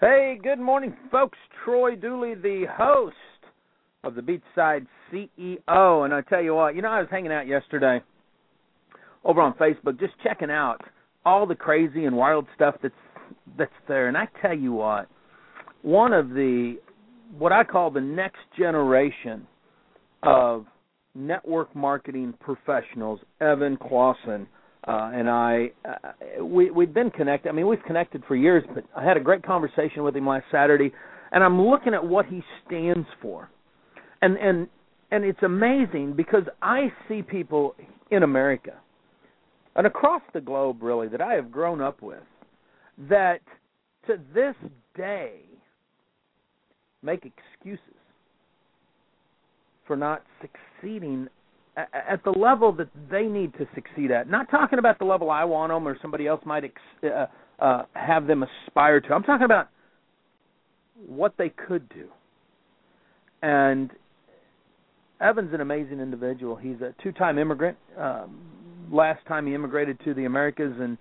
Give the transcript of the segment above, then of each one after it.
Hey, good morning, folks. Troy Dooly, the host of the Beachside CEO. And I tell you what, you know, I was hanging out yesterday over on Facebook, just checking out all the crazy and wild stuff that's that's there. And I tell you what, one of the what I call the next generation of network marketing professionals, Evan Clausen uh, and I uh, we we've been connected. I mean, we've connected for years, but I had a great conversation with him last Saturday, and I'm looking at what he stands for, and and and it's amazing because I see people in America and across the globe, really, that I have grown up with, that to this day make excuses for not succeeding at the level that they need to succeed at. Not talking about the level I want them or somebody else might ex- uh, uh, have them aspire to. I'm talking about what they could do. And Evan's an amazing individual. He's a two-time immigrant. Um, last time he immigrated to the Americas and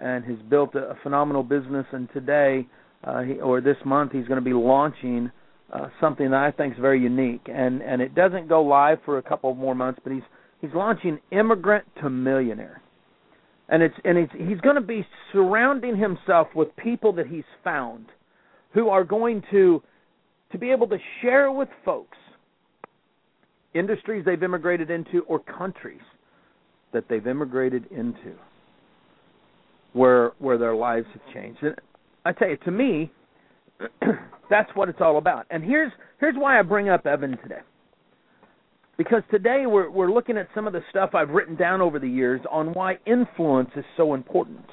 and has built a, a phenomenal business. And today, uh, he, or this month, he's going to be launching uh, something that I think is very unique, and and it doesn't go live for a couple more months, but he's he's launching Immigrant to Millionaire, and it's and it's he's going to be surrounding himself with people that he's found, who are going to to be able to share with folks industries they've immigrated into or countries that they've immigrated into where where their lives have changed. And I tell you, to me, that's what it's all about. And here's here's why I bring up Evan today. Because today we're we're looking at some of the stuff I've written down over the years on why influence is so important.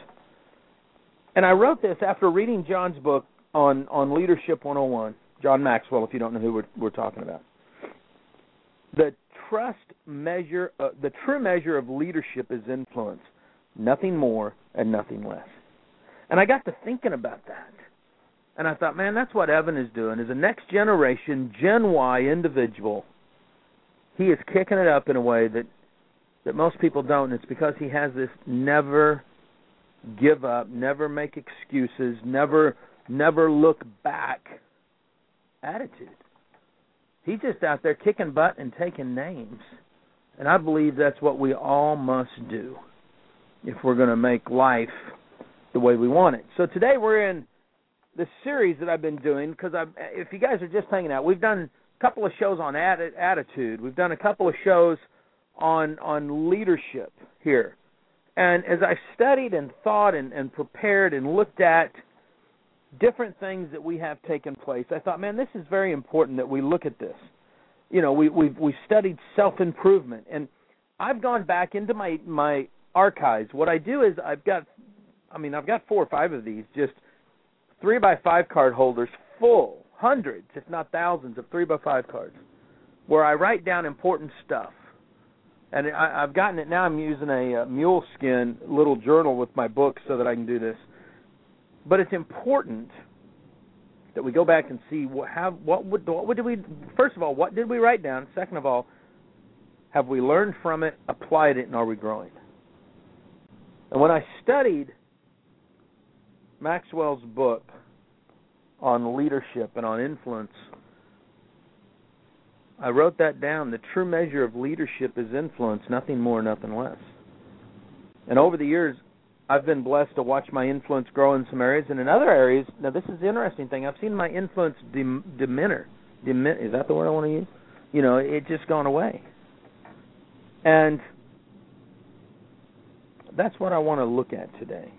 And I wrote this after reading John's book on on leadership 101, John Maxwell if you don't know who we're we're talking about. The trust measure uh, the true measure of leadership is influence, nothing more and nothing less. And I got to thinking about that and I thought, man, that's what Evan is doing. Is a next generation Gen Y individual. He is kicking it up in a way that that most people don't. It's because he has this never give up, never make excuses, never never look back attitude. He's just out there kicking butt and taking names. And I believe that's what we all must do if we're going to make life the way we want it. So today we're in the series that I've been doing because I if you guys are just hanging out, we've done a couple of shows on attitude. We've done a couple of shows on on leadership here. And as I studied and thought and, and prepared and looked at different things that we have taken place, I thought, man, this is very important that we look at this. You know, we we've we studied self improvement and I've gone back into my my archives. What I do is I've got I mean, I've got four or five of these just three by five card holders full, hundreds, if not thousands, of three by five cards, where I write down important stuff. And I, I've gotten it now. I'm using a, uh, a Moleskine little journal with my book so that I can do this. But it's important that we go back and see what have what would what would we first of all what did we write down? Second of all, have we learned from it, applied it, and are we growing? And when I studied Maxwell's book on leadership and on influence, I wrote that down. The true measure of leadership is influence, nothing more, nothing less. And over the years, I've been blessed to watch my influence grow in some areas, and in other areas, now this is the interesting thing. I've seen my influence dim- diminish. Dimin- is that the word I want to use? You know, it just gone away. And that's what I want to look at today.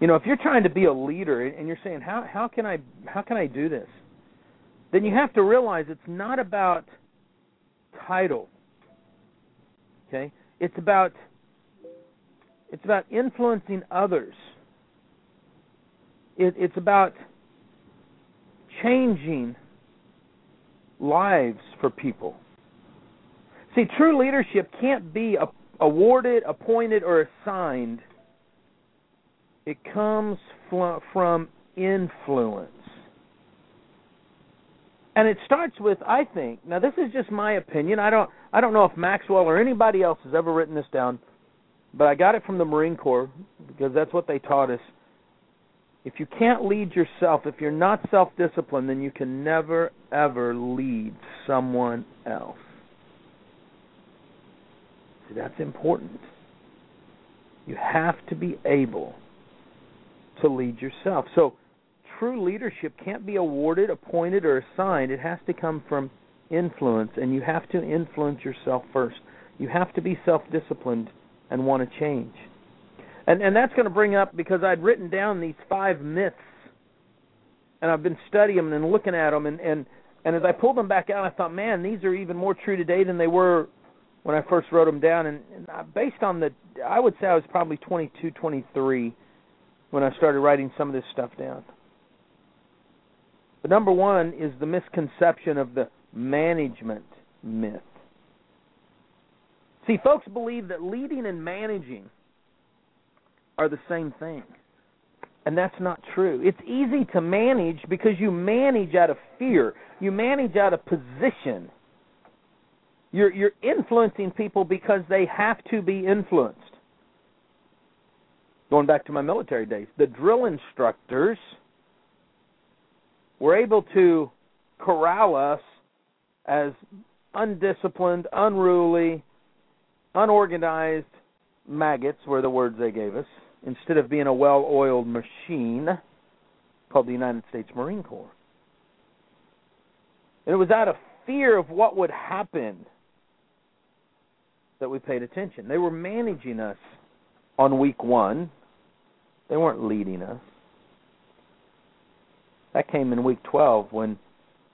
You know, if you're trying to be a leader and you're saying how how can I how can I do this? Then you have to realize it's not about title. Okay? It's about It's about influencing others. It, it's about changing lives for people. See, true leadership can't be awarded, appointed, or assigned. It comes from influence. And it starts with, I think. Now, this is just my opinion. I don't, I don't know if Maxwell or anybody else has ever written this down, but I got it from the Marine Corps because that's what they taught us. If you can't lead yourself, if you're not self-disciplined, then you can never ever lead someone else. See, that's important. You have to be able to lead yourself. So true leadership can't be awarded, appointed, or assigned. It has to come from influence, and you have to influence yourself first. You have to be self disciplined and want to change. And and that's going to bring up because I'd written down these five myths, and I've been studying them and looking at them, and and and as I pulled them back out, I thought, man, these are even more true today than they were when I first wrote them down. And, and uh, based on the, I would say I was probably 22, 23 when I started writing some of this stuff down. The number one is the misconception of the management myth. See, folks believe that leading and managing are the same thing. And that's not true. It's easy to manage because you manage out of fear. You manage out of position. You're you're influencing people because they have to be influenced. Going back to my military days, the drill instructors were able to corral us as undisciplined, unruly, unorganized maggots were the words they gave us, instead of being a well oiled machine called the United States Marine Corps. And it was out of fear of what would happen that we paid attention. They were managing us on week one. They weren't leading us. That came in week 12 when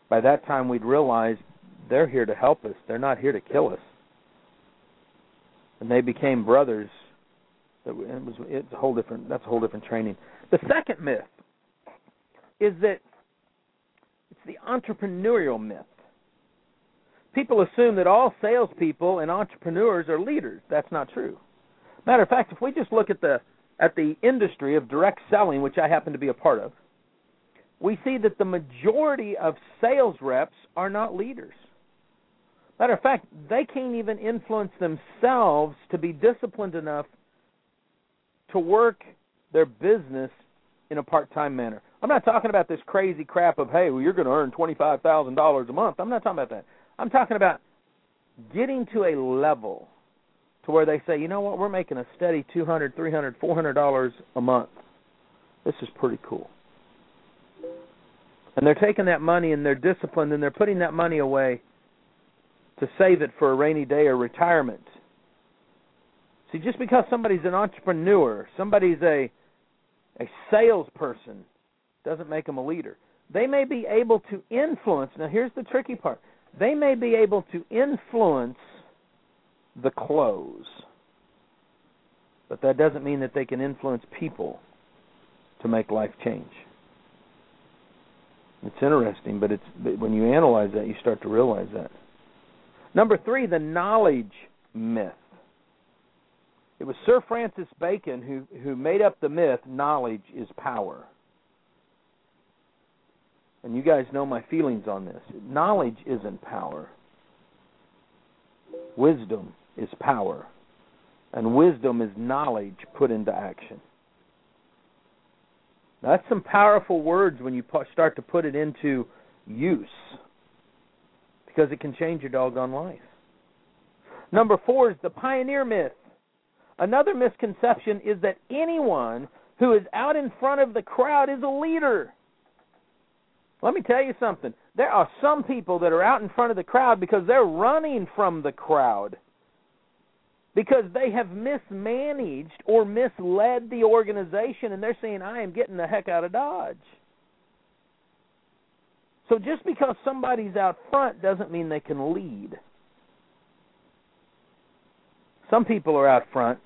by that time we'd realized they're here to help us. They're not here to kill us. And they became brothers. It was it's a whole different that's a whole different training. The second myth is that it's the entrepreneurial myth. People assume that all salespeople and entrepreneurs are leaders. That's not true. Matter of fact, if we just look at the at the industry of direct selling, which I happen to be a part of, we see that the majority of sales reps are not leaders. Matter of fact, they can't even influence themselves to be disciplined enough to work their business in a part-time manner. I'm not talking about this crazy crap of hey, well, you're going to earn twenty-five thousand dollars a month. I'm not talking about that. I'm talking about getting to a level to where they say, you know what, we're making a steady two hundred, three hundred, four hundred dollars a month. This is pretty cool and they're taking that money and they're disciplined and they're putting that money away to save it for a rainy day or retirement. See, just because somebody's an entrepreneur, somebody's a a salesperson, doesn't make them a leader. They may be able to influence. Now, here's the tricky part. They may be able to influence the close, but that doesn't mean that they can influence people to make life change. It's interesting, but it's when you analyze that, you start to realize that. Number three, the knowledge myth. It was Sir Francis Bacon who who made up the myth: knowledge is power. And you guys know my feelings on this. Knowledge isn't power. Wisdom is power. And wisdom is knowledge put into action. Now, That's some powerful words when you start to put it into use because it can change your doggone life. Number four is the pioneer myth. Another misconception is that anyone who is out in front of the crowd is a leader. Let me tell you something. There are some people that are out in front of the crowd because they're running from the crowd because they have mismanaged or misled the organization and they're saying I am getting the heck out of Dodge. So just because somebody's out front doesn't mean they can lead. Some people are out front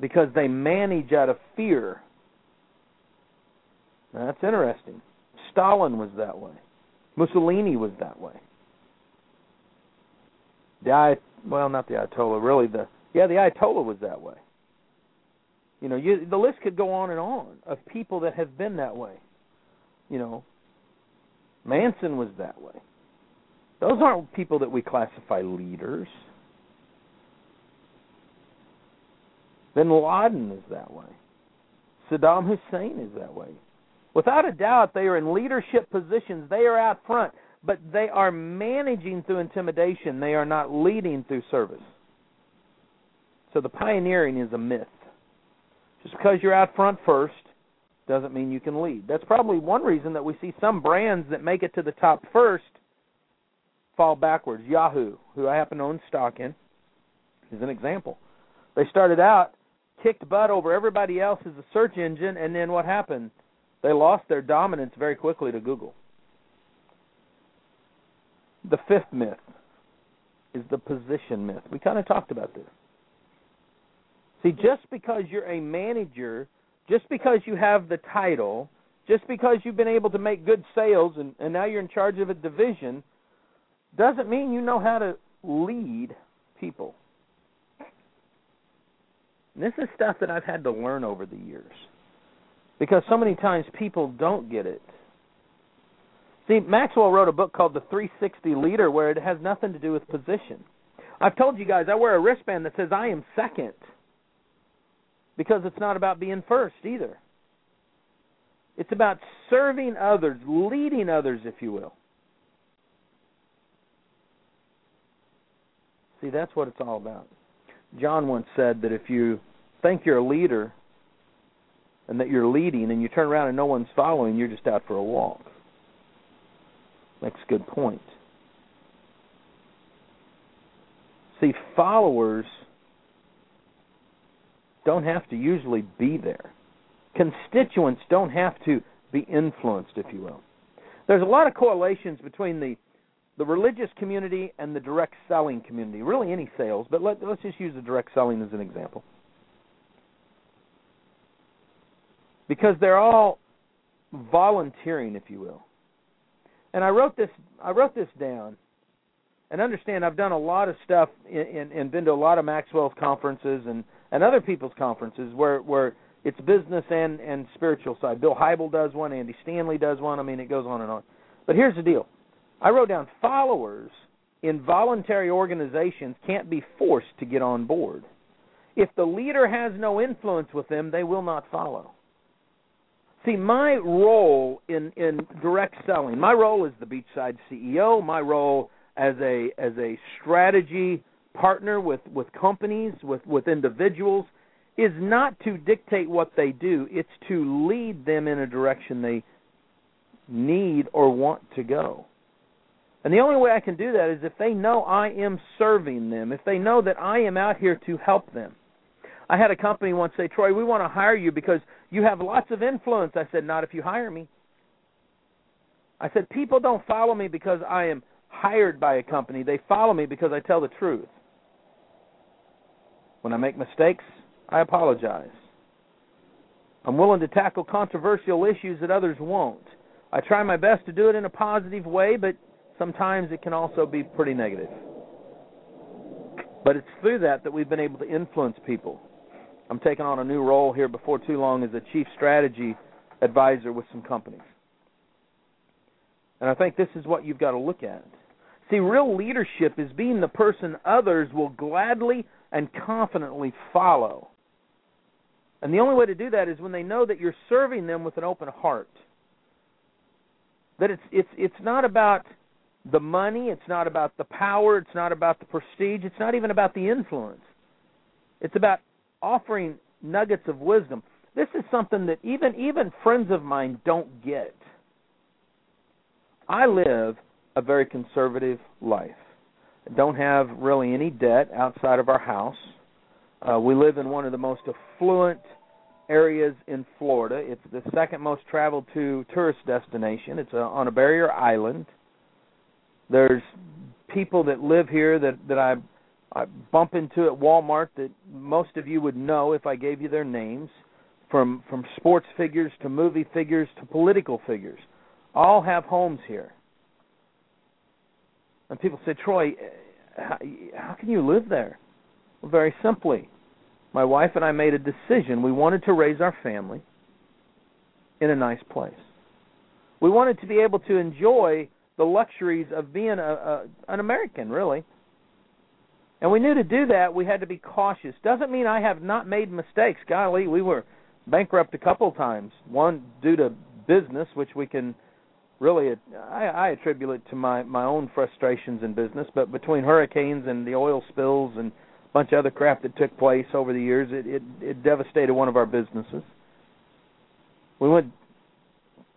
because they manage out of fear. Now, that's interesting. Stalin was that way. Mussolini was that way. The well, not the Ayatollah, really the yeah, the Ayatollah was that way. You know, you, the list could go on and on of people that have been that way. You know, Manson was that way. Those aren't people that we classify leaders. Bin Laden is that way. Saddam Hussein is that way. Without a doubt, they are in leadership positions. They are out front, but they are managing through intimidation. They are not leading through service. So the pioneering is a myth. Just because you're out front first doesn't mean you can lead. That's probably one reason that we see some brands that make it to the top first fall backwards. Yahoo, who I happen to own stock in, is an example. They started out kicked butt over everybody else as a search engine, and then what happened? They lost their dominance very quickly to Google. The fifth myth is the position myth. We kind of talked about this. See, just because you're a manager, just because you have the title, just because you've been able to make good sales and, and now you're in charge of a division, doesn't mean you know how to lead people. And this is stuff that I've had to learn over the years. Because so many times people don't get it. See, Maxwell wrote a book called The 360 Leader where it has nothing to do with position. I've told you guys I wear a wristband that says I am second because it's not about being first either. It's about serving others, leading others, if you will. See, that's what it's all about. John once said that if you think you're a leader and that you're leading and you turn around and no one's following, you're just out for a walk. Makes a good point. See, followers don't have to usually be there. Constituents don't have to be influenced, if you will. There's a lot of correlations between the the religious community and the direct selling community. Really, any sales, but let, let's just use the direct selling as an example. Because they're all volunteering, if you will. And I wrote this. I wrote this down. And understand, I've done a lot of stuff and, and been to a lot of Maxwell's conferences and and other people's conferences where where it's business and and spiritual side. Bill Hybel does one, Andy Stanley does one. I mean, it goes on and on. But here's the deal: I wrote down followers in voluntary organizations can't be forced to get on board. If the leader has no influence with them, they will not follow. See, my role in in direct selling, my role as the Beachside CEO, my role as a as a strategy partner with with companies, with with individuals is not to dictate what they do, it's to lead them in a direction they need or want to go. And the only way I can do that is if they know I am serving them, if they know that I am out here to help them. I had a company once say, Troy, we want to hire you because you have lots of influence. I said, Not if you hire me. I said, People don't follow me because I am hired by a company. They follow me because I tell the truth. When I make mistakes, I apologize. I'm willing to tackle controversial issues that others won't. I try my best to do it in a positive way, but sometimes it can also be pretty negative. But it's through that that we've been able to influence people. I'm taking on a new role here before too long as a chief strategy advisor with some companies. And I think this is what you've got to look at. See, real leadership is being the person others will gladly and confidently follow. And the only way to do that is when they know that you're serving them with an open heart. That it's it's it's not about the money, it's not about the power, it's not about the prestige, it's not even about the influence. It's about offering nuggets of wisdom. This is something that even even friends of mine don't get. I live a very conservative life. Don't have really any debt outside of our house. Uh, we live in one of the most affluent areas in Florida. It's the second most traveled to tourist destination. It's a, on a barrier island. There's people that live here that that I I bump into at Walmart that most of you would know if I gave you their names, from from sports figures to movie figures to political figures, all have homes here. And people say, Troy, eh, how, how can you live there? Well, very simply, my wife and I made a decision. We wanted to raise our family in a nice place. We wanted to be able to enjoy the luxuries of being a, a an American, really. And we knew to do that we had to be cautious. Doesn't mean I have not made mistakes. Golly, we were bankrupt a couple times. One due to business, which we can really I, I attribute it to my my own frustrations in business. But between hurricanes and the oil spills and a bunch of other crap that took place over the years, it it, it devastated one of our businesses. We went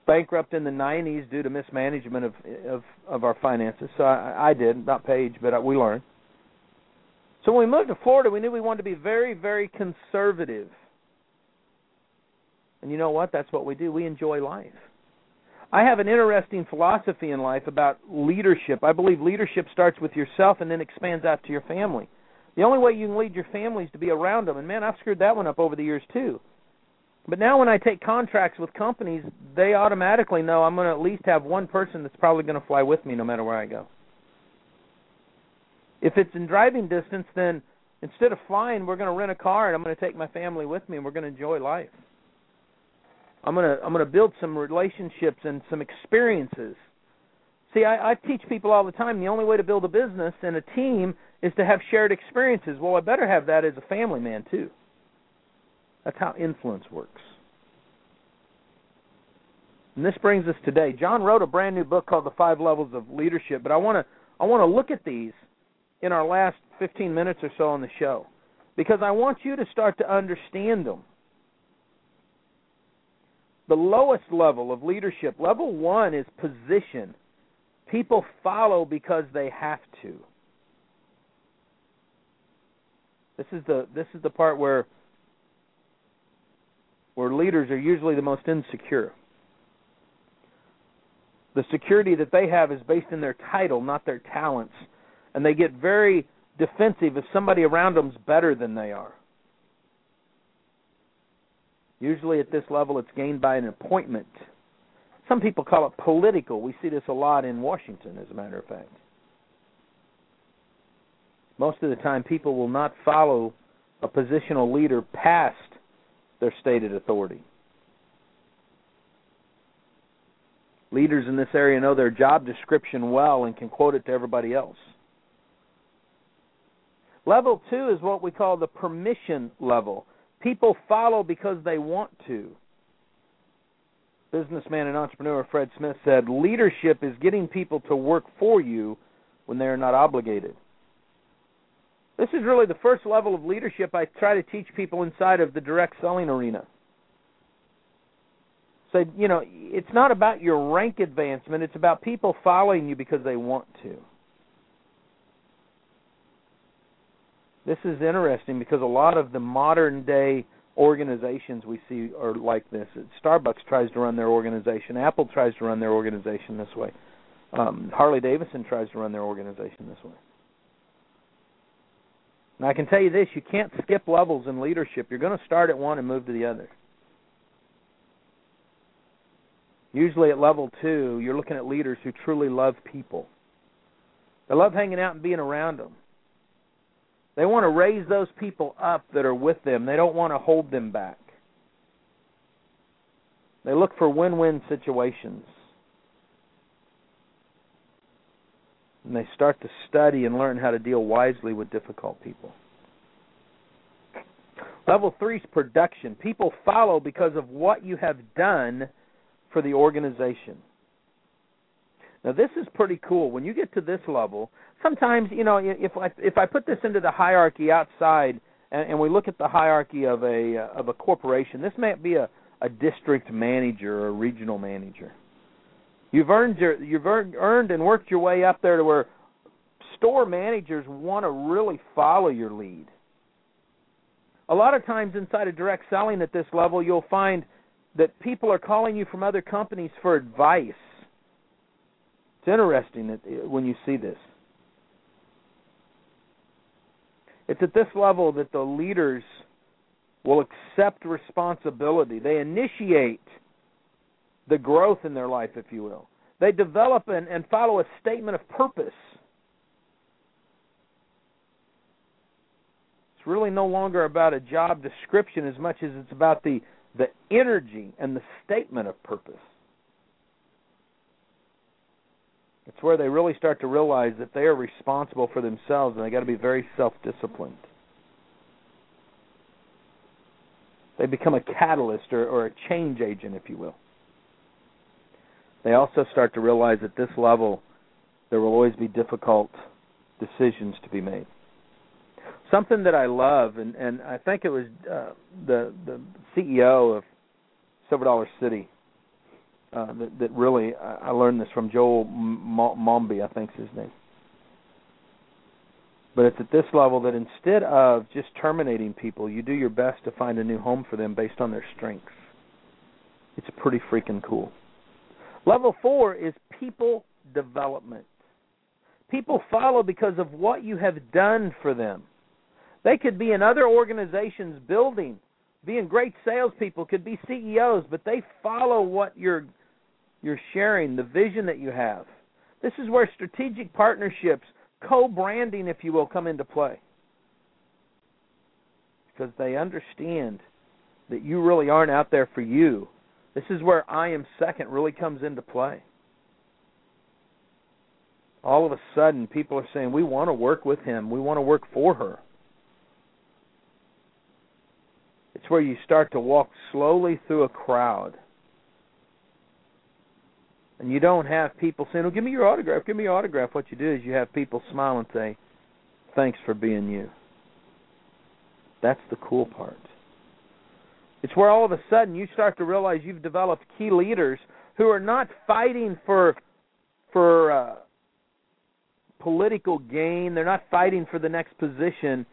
bankrupt in the 90s due to mismanagement of of, of our finances. So I, I did, not Paige, but we learned. So when we moved to Florida, we knew we wanted to be very, very conservative. And you know what? That's what we do. We enjoy life. I have an interesting philosophy in life about leadership. I believe leadership starts with yourself and then expands out to your family. The only way you can lead your family is to be around them. And man, I've screwed that one up over the years too. But now when I take contracts with companies, they automatically know I'm going to at least have one person that's probably going to fly with me no matter where I go. If it's in driving distance, then instead of flying, we're going to rent a car and I'm going to take my family with me and we're going to enjoy life. I'm going to I'm going to build some relationships and some experiences. See, I, I teach people all the time the only way to build a business and a team is to have shared experiences. Well, I better have that as a family man too. That's how influence works. And this brings us today. John wrote a brand new book called The Five Levels of Leadership, but I want to I want to look at these in our last 15 minutes or so on the show because I want you to start to understand them. The lowest level of leadership, level 1 is position. People follow because they have to. This is the this is the part where where leaders are usually the most insecure. The security that they have is based in their title, not their talents. And they get very defensive if somebody around them's better than they are. Usually at this level, it's gained by an appointment. Some people call it political. We see this a lot in Washington, as a matter of fact. Most of the time, people will not follow a positional leader past their stated authority. Leaders in this area know their job description well and can quote it to everybody else. Level two is what we call the permission level. People follow because they want to. Businessman and entrepreneur Fred Smith said, Leadership is getting people to work for you when they are not obligated. This is really the first level of leadership I try to teach people inside of the direct selling arena. So, you know, it's not about your rank advancement, it's about people following you because they want to. This is interesting because a lot of the modern day organizations we see are like this. Starbucks tries to run their organization, Apple tries to run their organization this way. Um, Harley Davidson tries to run their organization this way. And I can tell you this you can't skip levels in leadership. You're going to start at one and move to the other. Usually at level two, you're looking at leaders who truly love people. They love hanging out and being around them. They want to raise those people up that are with them, they don't want to hold them back. They look for win win situations. and they start to study and learn how to deal wisely with difficult people. Level three is production. People follow because of what you have done for the organization. Now this is pretty cool. When you get to this level, sometimes you know if I if I put this into the hierarchy outside, and, and we look at the hierarchy of a of a corporation, this might be a a district manager or a regional manager. You've earned your you've earned, earned and worked your way up there to where store managers want to really follow your lead. A lot of times inside of direct selling at this level, you'll find that people are calling you from other companies for advice. It's interesting that uh, when you see this. It's at this level that the leaders will accept responsibility. They initiate the growth in their life, if you will. They develop and, and follow a statement of purpose. It's really no longer about a job description as much as it's about the, the energy and the statement of purpose. It's where they really start to realize that they are responsible for themselves and they got to be very self-disciplined. They become a catalyst or, or a change agent, if you will. They also start to realize at this level there will always be difficult decisions to be made. Something that I love, and, and I think it was uh, the the CEO of Silver Dollar City uh, that, that really I learned this from Joel Manby, I think is his name. But it's at this level that instead of just terminating people, you do your best to find a new home for them based on their strengths. It's pretty freaking cool. Level four is people development. People follow because of what you have done for them. They could be in other organizations building, being great salespeople, could be CEOs, but they follow what you're you're sharing, the vision that you have. This is where strategic partnerships, co-branding, if you will, come into play. Because they understand that you really aren't out there for you. This is where I am second really comes into play. All of a sudden, people are saying, We want to work with him. We want to work for her. It's where you start to walk slowly through a crowd and you don't have people saying, "Oh, give me your autograph, give me your autograph." What you do is you have people smile and say, "Thanks for being you." That's the cool part. It's where all of a sudden you start to realize you've developed key leaders who are not fighting for for uh, political gain. They're not fighting for the next position.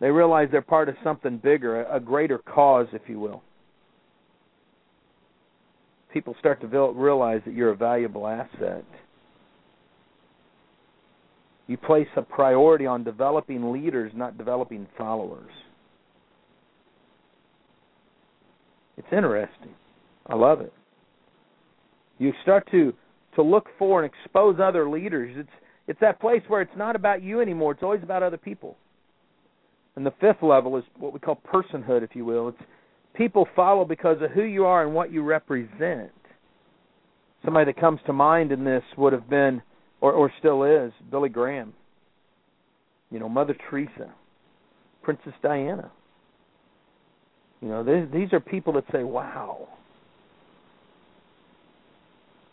They realize they're part of something bigger, a greater cause, if you will people start to realize that you're a valuable asset. You place a priority on developing leaders, not developing followers. It's interesting. I love it. You start to to look for and expose other leaders. It's it's that place where it's not about you anymore. It's always about other people. And the fifth level is what we call personhood, if you will. It's people follow because of who you are and what you represent. Somebody that comes to mind in this would have been, or, or still is, Billy Graham. You know, Mother Teresa, Princess Diana. You know, these, these are people that say, wow,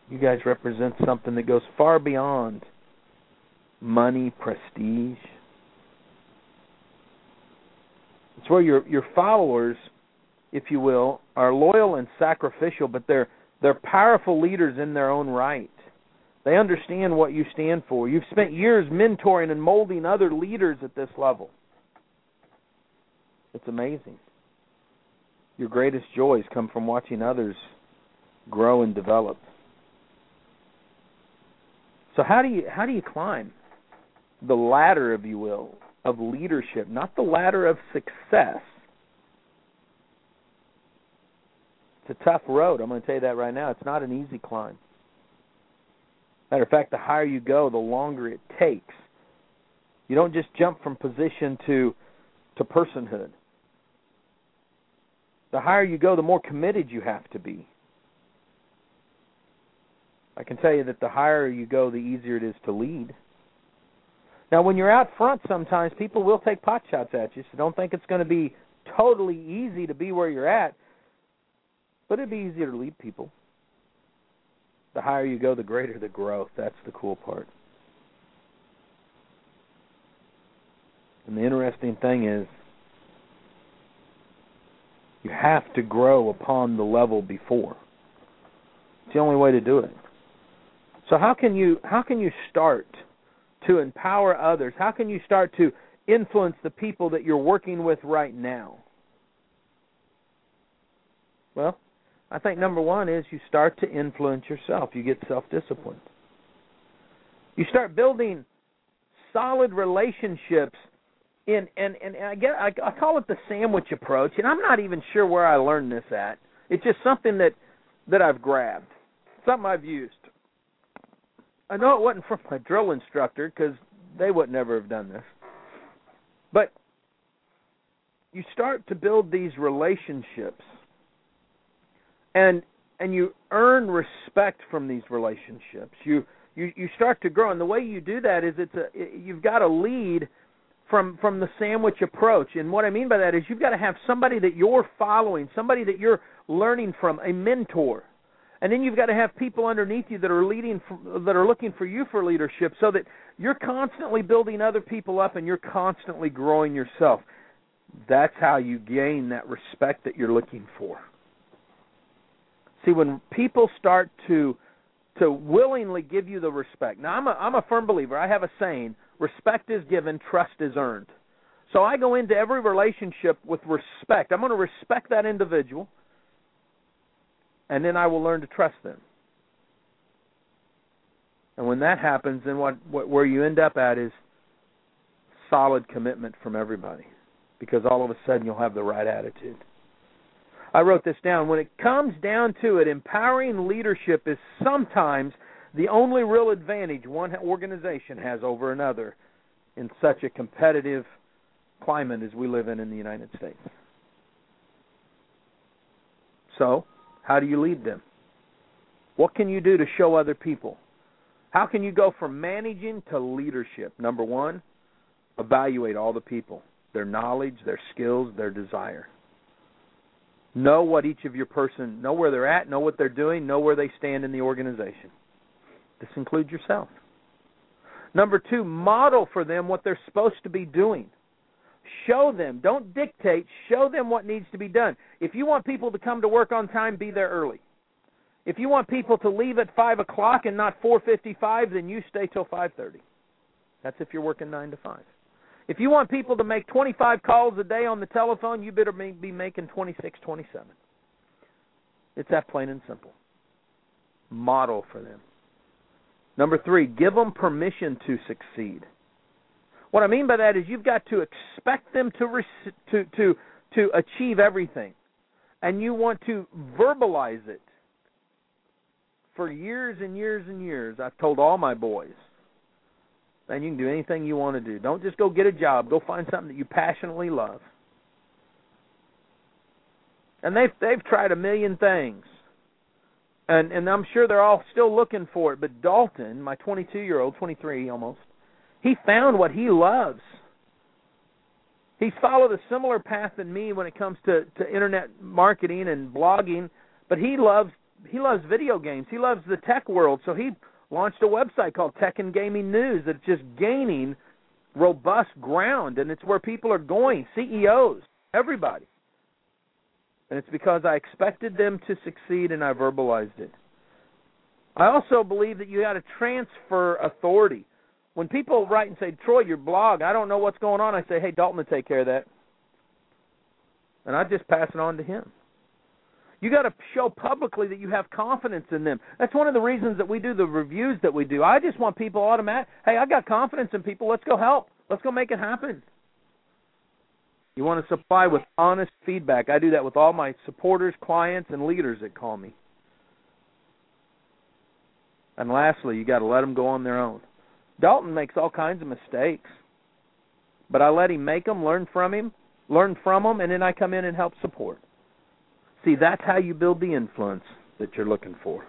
you guys represent something that goes far beyond money, prestige. It's where your your followers if you will, are loyal and sacrificial, but they're they're powerful leaders in their own right. They understand what you stand for. You've spent years mentoring and molding other leaders at this level. It's amazing. Your greatest joys come from watching others grow and develop. So how do you how do you climb the ladder, if you will, of leadership, not the ladder of success, It's a tough road. I'm going to tell you that right now. It's not an easy climb. Matter of fact, the higher you go, the longer it takes. You don't just jump from position to to personhood. The higher you go, the more committed you have to be. I can tell you that the higher you go, the easier it is to lead. Now, when you're out front, sometimes people will take pot shots at you, so don't think it's going to be totally easy to be where you're at. But it'd be easier to lead people. The higher you go, the greater the growth. That's the cool part. And the interesting thing is, you have to grow upon the level before. It's the only way to do it. So how can you how can you start to empower others? How can you start to influence the people that you're working with right now? Well, I think number one is you start to influence yourself. You get self disciplined. You start building solid relationships in and and I get I, I call it the sandwich approach, and I'm not even sure where I learned this at. It's just something that that I've grabbed, something I've used. I know it wasn't from my drill instructor because they would never have done this, but you start to build these relationships, and and you earn respect from these relationships. You you you start to grow, and the way you do that is it's a you've got to lead from from the sandwich approach. And what I mean by that is you've got to have somebody that you're following, somebody that you're learning from, a mentor. And then you've got to have people underneath you that are leading that are looking for you for leadership so that you're constantly building other people up and you're constantly growing yourself. That's how you gain that respect that you're looking for. See, when people start to to willingly give you the respect. Now, I'm a I'm a firm believer. I have a saying: respect is given, trust is earned. So I go into every relationship with respect. I'm going to respect that individual, and then I will learn to trust them. And when that happens, then what, what where you end up at is solid commitment from everybody, because all of a sudden you'll have the right attitude. I wrote this down. When it comes down to it, empowering leadership is sometimes the only real advantage one organization has over another in such a competitive climate as we live in in the United States. So, how do you lead them? What can you do to show other people? How can you go from managing to leadership? Number one, evaluate all the people, their knowledge, their skills, their desire. Know what each of your person know where they're at, know what they're doing, know where they stand in the organization. This includes yourself. Number two, model for them what they're supposed to be doing. Show them, don't dictate, show them what needs to be done. If you want people to come to work on time, be there early. If you want people to leave at five o'clock and not four fifty five, then you stay till five thirty. That's if you're working nine to five. If you want people to make 25 calls a day on the telephone, you better be making 26, 27. It's that plain and simple. Model for them. Number three, give them permission to succeed. What I mean by that is you've got to expect them to to to to achieve everything, and you want to verbalize it. For years and years and years, I've told all my boys, and you can do anything you want to do. Don't just go get a job. Go find something that you passionately love. And they've they've tried a million things. And and I'm sure they're all still looking for it, but Dalton, my 22-year-old, 23 almost, he found what he loves. He's followed a similar path than me when it comes to to internet marketing and blogging, but he loves he loves video games. He loves the tech world, so he launched a website called Tech and Gaming News that's just gaining robust ground, and it's where people are going CEOs, everybody. And it's because I expected them to succeed and I verbalized it. I also believe that you got to transfer authority. When people write and say, Troy, your blog, I don't know what's going on, I say, hey, Dalton will take care of that. And I just pass it on to him. You got to show publicly that you have confidence in them. That's one of the reasons that we do the reviews that we do. I just want people automatic. Hey, I got confidence in people. Let's go help. Let's go make it happen. You want to supply with honest feedback. I do that with all my supporters, clients, and leaders that call me. And lastly, you got to let them go on their own. Dalton makes all kinds of mistakes, but I let him make them, learn from him, learn from them, and then I come in and help support. See, that's how you build the influence that you're looking for.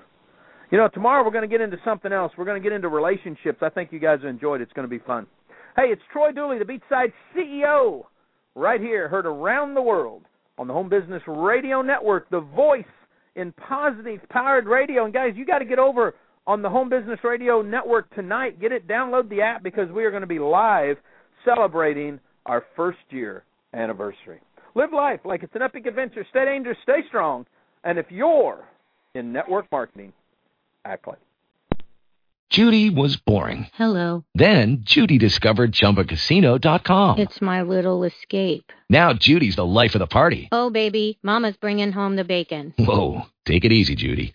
You know, tomorrow we're going to get into something else. We're going to get into relationships. I think you guys enjoyed it. It's going to be fun. Hey, it's Troy Dooly, the Beachside CEO, right here, heard around the world on the Home Business Radio Network, the voice in positive powered radio. And guys, you got to get over on the Home Business Radio Network tonight. Get it, download the app because we are going to be live celebrating our first year anniversary. Live life like it's an epic adventure. Stay dangerous, stay strong. And if you're in network marketing, act like Judy was boring. Hello. Then Judy discovered ChumbaCasino.com. It's my little escape. Now Judy's the life of the party. Oh, baby, Mama's bringing home the bacon. Whoa, take it easy, Judy.